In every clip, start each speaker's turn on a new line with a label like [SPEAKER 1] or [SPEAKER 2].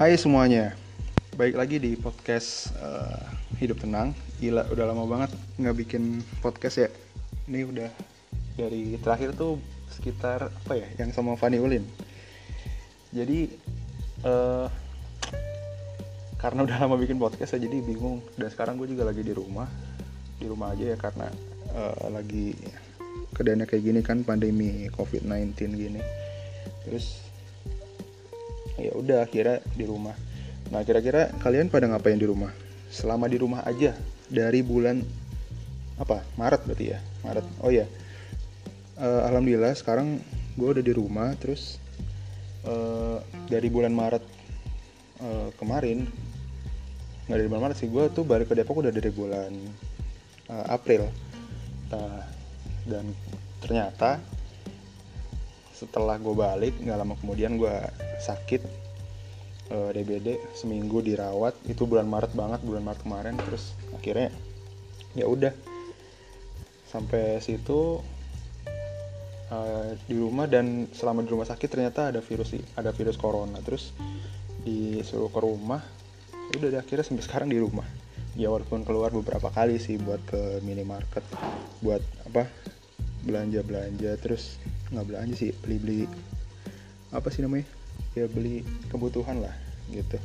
[SPEAKER 1] Hai semuanya, baik lagi di podcast uh, Hidup Tenang. Gila, udah lama banget nggak bikin podcast ya. Ini udah dari terakhir tuh sekitar apa ya, yang sama Fanny Ulin. Jadi uh, karena udah lama bikin podcast ya, jadi bingung. Dan sekarang gue juga lagi di rumah, di rumah aja ya karena uh, lagi keadaannya kayak gini kan pandemi COVID-19 gini. Terus ya udah akhirnya di rumah. Nah kira-kira kalian pada ngapain di rumah? Selama di rumah aja dari bulan apa Maret berarti ya? Maret. Oh ya uh, alhamdulillah sekarang gue udah di rumah terus uh, dari bulan Maret uh, kemarin nggak dari bulan Maret sih gue tuh balik ke Depok udah dari bulan uh, April. Nah, dan ternyata setelah gue balik nggak lama kemudian gue sakit uh, eh, DBD seminggu dirawat. Itu bulan Maret banget bulan Maret kemarin. Terus akhirnya ya udah. Sampai situ uh, di rumah dan selama di rumah sakit ternyata ada virus ada virus corona. Terus disuruh ke rumah. Ya udah deh, akhirnya sampai sekarang di rumah. Ya walaupun keluar beberapa kali sih buat ke minimarket buat apa belanja belanja terus nggak belanja sih beli beli apa sih namanya? Ya beli kebutuhan lah gitu.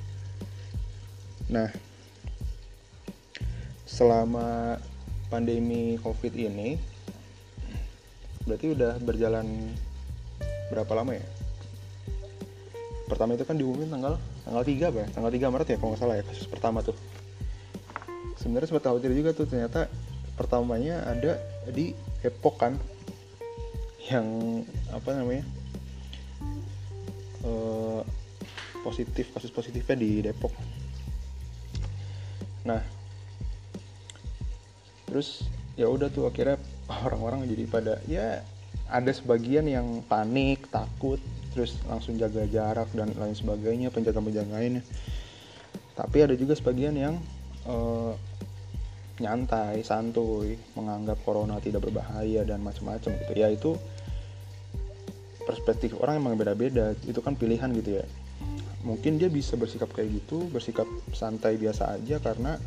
[SPEAKER 1] Nah selama pandemi covid ini berarti udah berjalan berapa lama ya? Pertama itu kan diumumin tanggal tanggal 3 apa ya? tanggal 3 Maret ya kalau nggak salah ya kasus pertama tuh. Sebenarnya sempat khawatir juga tuh ternyata pertamanya ada di Depok kan yang apa namanya uh, positif kasus positifnya di Depok. Nah terus ya udah tuh akhirnya orang-orang jadi pada ya ada sebagian yang panik takut terus langsung jaga jarak dan lain sebagainya penjaga penjagaannya tapi ada juga sebagian yang uh, nyantai santuy menganggap corona tidak berbahaya dan macam-macam gitu. Ya itu perspektif orang emang beda-beda itu kan pilihan gitu ya. Mungkin dia bisa bersikap kayak gitu bersikap santai biasa aja karena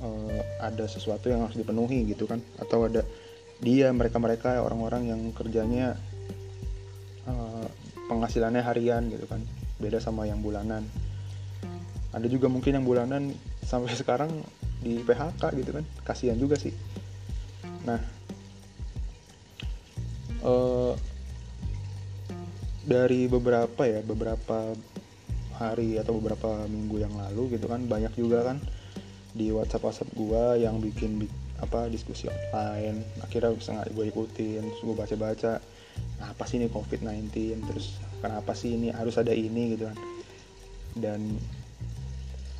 [SPEAKER 1] uh, ada sesuatu yang harus dipenuhi gitu kan. Atau ada dia mereka-mereka orang-orang yang kerjanya uh, penghasilannya harian gitu kan. Beda sama yang bulanan. Ada juga mungkin yang bulanan sampai sekarang di PHK gitu kan. Kasihan juga sih. Nah uh, dari beberapa ya beberapa hari atau beberapa minggu yang lalu gitu kan banyak juga kan di WhatsApp WhatsApp gua yang bikin apa diskusi online. Akhirnya sengaja gue ikutin terus gue baca baca nah, apa sih ini COVID-19 terus kenapa sih ini harus ada ini? Gitu kan. Dan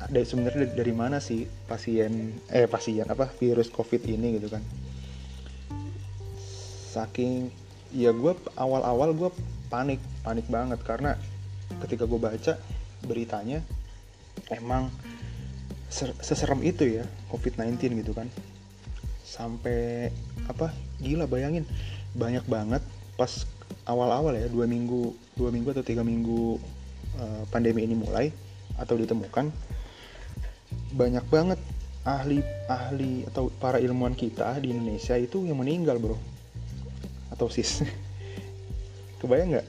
[SPEAKER 1] ada sebenarnya dari mana sih pasien eh pasien apa virus COVID ini gitu kan. Saking ya gue awal-awal gue panik panik banget. Karena ketika gue baca beritanya emang seserem itu ya COVID-19 gitu kan. Sampai apa gila bayangin. Banyak banget pas awal-awal ya dua minggu dua minggu atau tiga minggu uh, pandemi ini mulai atau ditemukan banyak banget ahli ahli atau para ilmuwan kita di Indonesia itu yang meninggal bro. Atau sis kebayang nggak?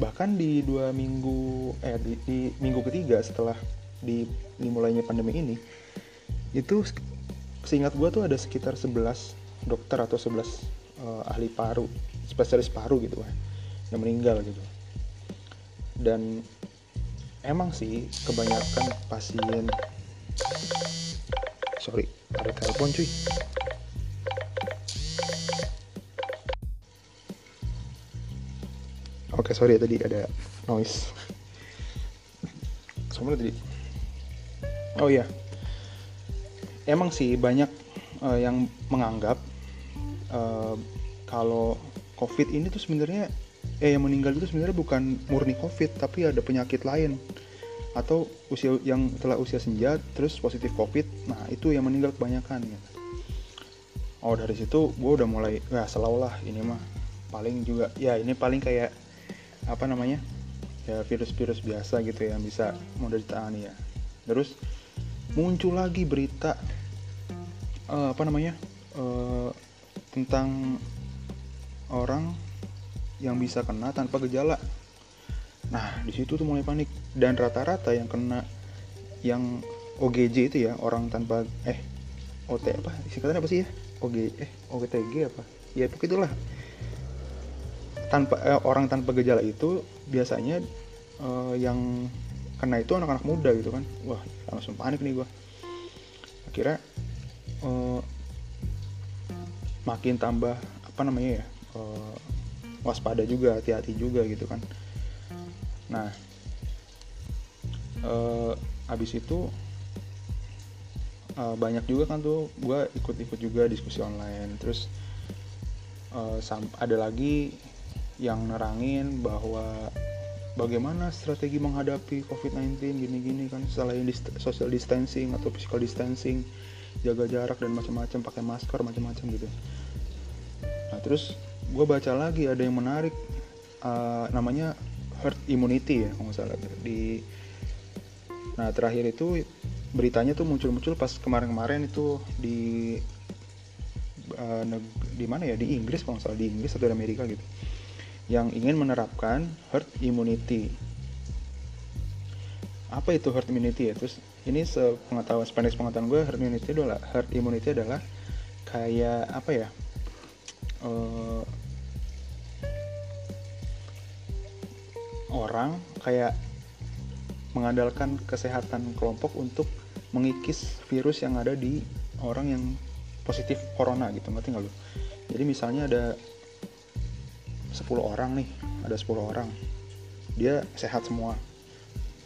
[SPEAKER 1] Bahkan di dua minggu eh di, di minggu ketiga setelah di dimulainya pandemi ini itu seingat gue tuh ada sekitar 11 dokter atau 11 uh, eh, ahli paru spesialis paru gitu kan yang meninggal gitu. Dan emang sih kebanyakan pasien sorry ada telepon cuy Oke, sorry ya tadi ada noise. Semua tadi. Oh iya. Emang sih banyak uh, yang menganggap uh, kalau COVID ini tuh sebenarnya eh yang meninggal itu sebenarnya bukan murni COVID, tapi ada penyakit lain atau usia yang telah usia senja terus positif COVID. Nah, itu yang meninggal kebanyakan ya. Oh, dari situ gue udah mulai ya selalu lah ini mah paling juga ya ini paling kayak apa namanya ya virus-virus biasa gitu yang bisa mudah ditangani ya. Terus muncul lagi berita uh, apa namanya uh, tentang orang yang bisa kena tanpa gejala. Nah di situ tuh mulai panik. Dan rata-rata yang kena yang OGJ itu ya orang tanpa eh OT apa? Singkatan apa sih ya? OG eh OGTG apa? Ya begitulah tanpa eh, orang tanpa gejala itu biasanya eh, yang kena itu anak-anak muda gitu kan. Wah langsung panik nih gue akhirnya eh, makin tambah apa namanya ya eh, waspada juga hati-hati juga gitu kan. Nah eh, abis itu uh, banyak juga kan tuh gue ikut-ikut juga diskusi online. Terus uh, ada lagi yang nerangin bahwa bagaimana strategi menghadapi COVID-19 gini-gini kan selain dist social distancing atau physical distancing jaga jarak dan macam-macam pakai masker macam-macam gitu. Nah terus gue baca lagi ada yang menarik uh, namanya herd immunity ya kalau nggak salah. Di nah terakhir itu beritanya tuh muncul-muncul pas kemarin-kemarin itu di uh, di mana ya? Di Inggris kalau salah di Inggris atau di Amerika gitu yang ingin menerapkan herd immunity. Apa itu herd immunity ya? Terus ini sepengetahuan Spanish pengetahuan gue herd immunity adalah herd immunity adalah kayak apa ya? Uh, orang kayak mengandalkan kesehatan kelompok untuk mengikis virus yang ada di orang yang positif corona gitu ngerti nggak lu? Jadi misalnya ada 10 orang nih ada 10 orang. Dia sehat semua.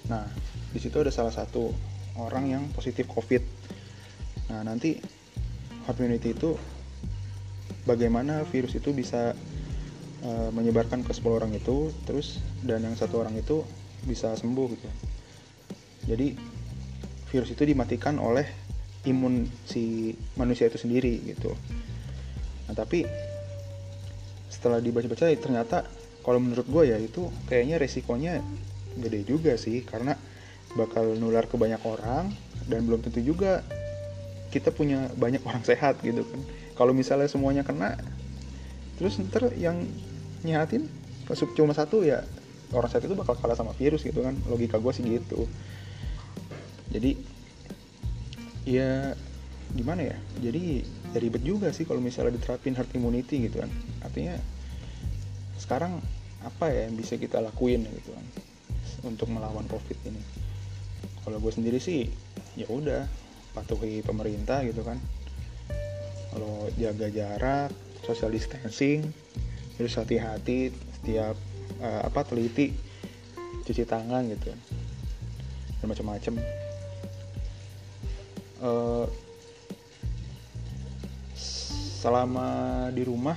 [SPEAKER 1] Nah di situ ada salah satu orang yang positif covid. Nah nanti herd immunity itu bagaimana virus itu bisa uh, menyebarkan ke 10 orang itu terus dan yang satu orang itu bisa sembuh gitu. Jadi virus itu dimatikan oleh imun si manusia itu sendiri gitu. Nah tapi setelah dibaca-baca ternyata kalau menurut gue ya itu kayaknya resikonya gede juga sih karena bakal nular ke banyak orang dan belum tentu juga kita punya banyak orang sehat gitu kan. Kalau misalnya semuanya kena terus ntar yang nyehatin cuma satu ya orang sehat itu bakal kalah sama virus gitu kan. Logika gue sih gitu. Jadi ya gimana ya? Jadi ya ribet juga sih kalau misalnya diterapin herd immunity gitu kan. Artinya sekarang apa ya yang bisa kita lakuin gitu kan untuk melawan covid ini? Kalau gue sendiri sih ya udah patuhi pemerintah gitu kan. Kalau jaga jarak social distancing terus hati-hati setiap uh, apa teliti cuci tangan gitu kan dan macam-macam. Uh, selama di rumah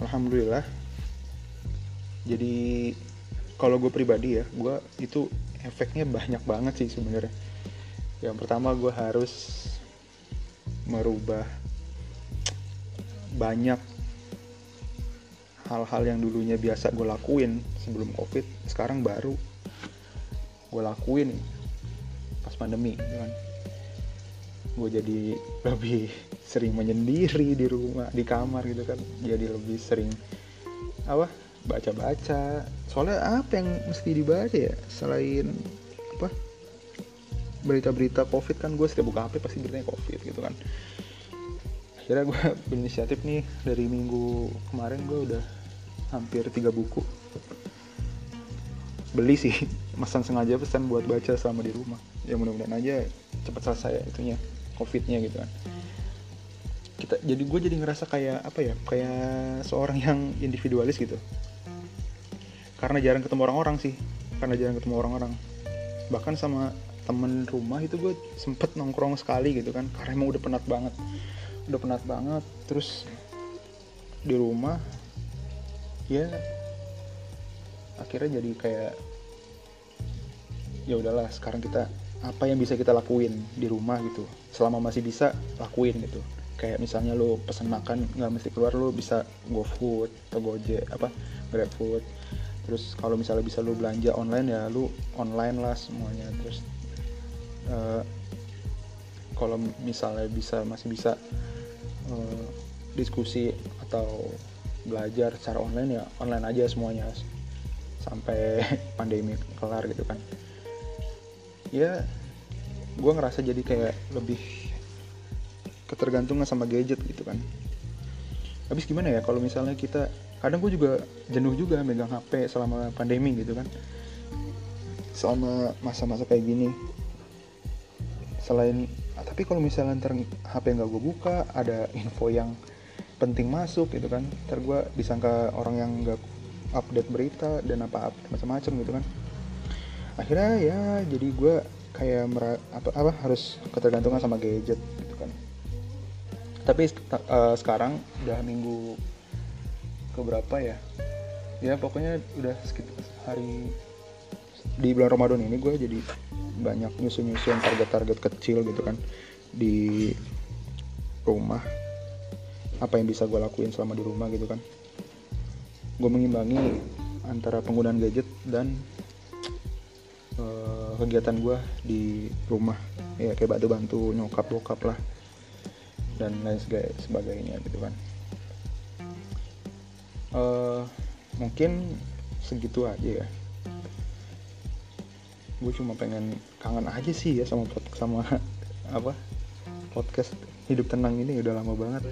[SPEAKER 1] alhamdulillah. Jadi kalau gue pribadi ya gue itu efeknya banyak banget sih sebenarnya. Yang pertama gue harus merubah banyak hal-hal yang dulunya biasa gue lakuin sebelum covid sekarang baru gue lakuin pas pandemi gitu kan gue jadi lebih sering menyendiri di rumah di kamar gitu kan. Jadi lebih sering apa baca-baca. Soalnya apa yang mesti dibaca ya selain apa berita-berita covid kan gue setiap buka HP pasti beritanya covid gitu kan. Akhirnya gue berinisiatif nih dari minggu kemarin gue udah hampir tiga buku. Beli sih pesan sengaja pesan buat baca selama di rumah. Ya mudah-mudahan aja cepat selesai itunya covidnya gitu kan. Kita jadi gue jadi ngerasa kayak apa ya kayak seorang yang individualis gitu. Karena jarang ketemu orang-orang sih. Karena jarang ketemu orang-orang. Bahkan sama temen rumah itu gue sempet nongkrong sekali gitu kan. Karena emang udah penat banget. Udah penat banget. Terus di rumah ya akhirnya jadi kayak ya udahlah sekarang kita apa yang bisa kita lakuin di rumah gitu. Selama masih bisa lakuin gitu. Kayak misalnya lo pesen makan nggak mesti keluar lo bisa go food atau gojek apa grab food. Terus kalau misalnya bisa lu belanja online ya lu online lah semuanya. Terus uh, kalau misalnya bisa masih bisa uh, diskusi atau belajar secara online ya online aja semuanya. Sampai pandemi kelar gitu kan ya gue ngerasa jadi kayak lebih ketergantungan sama gadget gitu kan. Habis gimana ya kalau misalnya kita kadang gue juga jenuh juga megang HP selama pandemi gitu kan. Selama masa-masa kayak gini. Selain tapi kalau misalnya ntar HP nggak gue buka ada info yang penting masuk gitu kan. Ntar gue disangka orang yang nggak update berita dan apa apa macam-macam gitu kan akhirnya ya jadi gue kayak mer apa apa harus ketergantungan sama gadget gitu kan. Tapi uh, sekarang udah minggu keberapa ya? Ya pokoknya udah sekitar hari di bulan Ramadan ini gue jadi banyak nyusun-nyusun target-target kecil gitu kan di rumah. Apa yang bisa gue lakuin selama di rumah gitu kan. Gue mengimbangi antara penggunaan gadget dan uh, kegiatan gue di rumah. Ya kayak bantu-bantu nyokap bokap lah. Dan lain sebagainya gitu kan. Uh, mungkin segitu aja ya. Gue cuma pengen kangen aja sih ya sama sama apa podcast hidup tenang ini udah lama banget.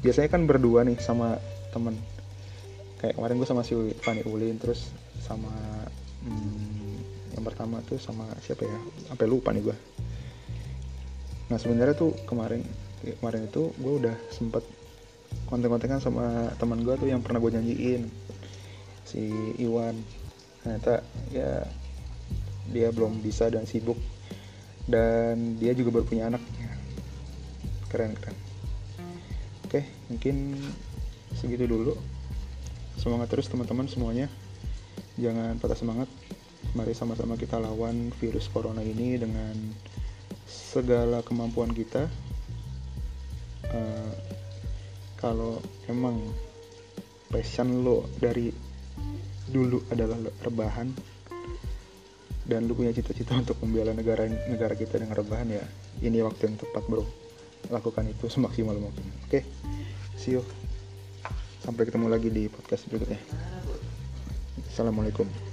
[SPEAKER 1] Biasanya kan berdua nih sama temen. Kayak kemarin gue sama si Fani Ulin terus sama hmm, pertama tuh sama siapa ya? Sampai lupa nih gue nah sebenarnya tuh kemarin kemarin itu gue udah sempet konten-kontengan sama teman gue tuh yang pernah gue janjiin si Iwan. Ternyata ya dia belum bisa dan sibuk. Dan dia juga baru punya anak. Keren keren. Oke mungkin segitu dulu. Semangat terus teman-teman semuanya. Jangan patah semangat mari sama-sama kita lawan virus corona ini dengan segala kemampuan kita. Uh, kalau emang passion lo dari dulu adalah rebahan dan lu punya cita-cita untuk membela negara negara kita dengan rebahan ya ini waktu yang tepat bro. Lakukan itu semaksimal mungkin oke? Okay? see you. Sampai ketemu lagi di podcast berikutnya. Assalamualaikum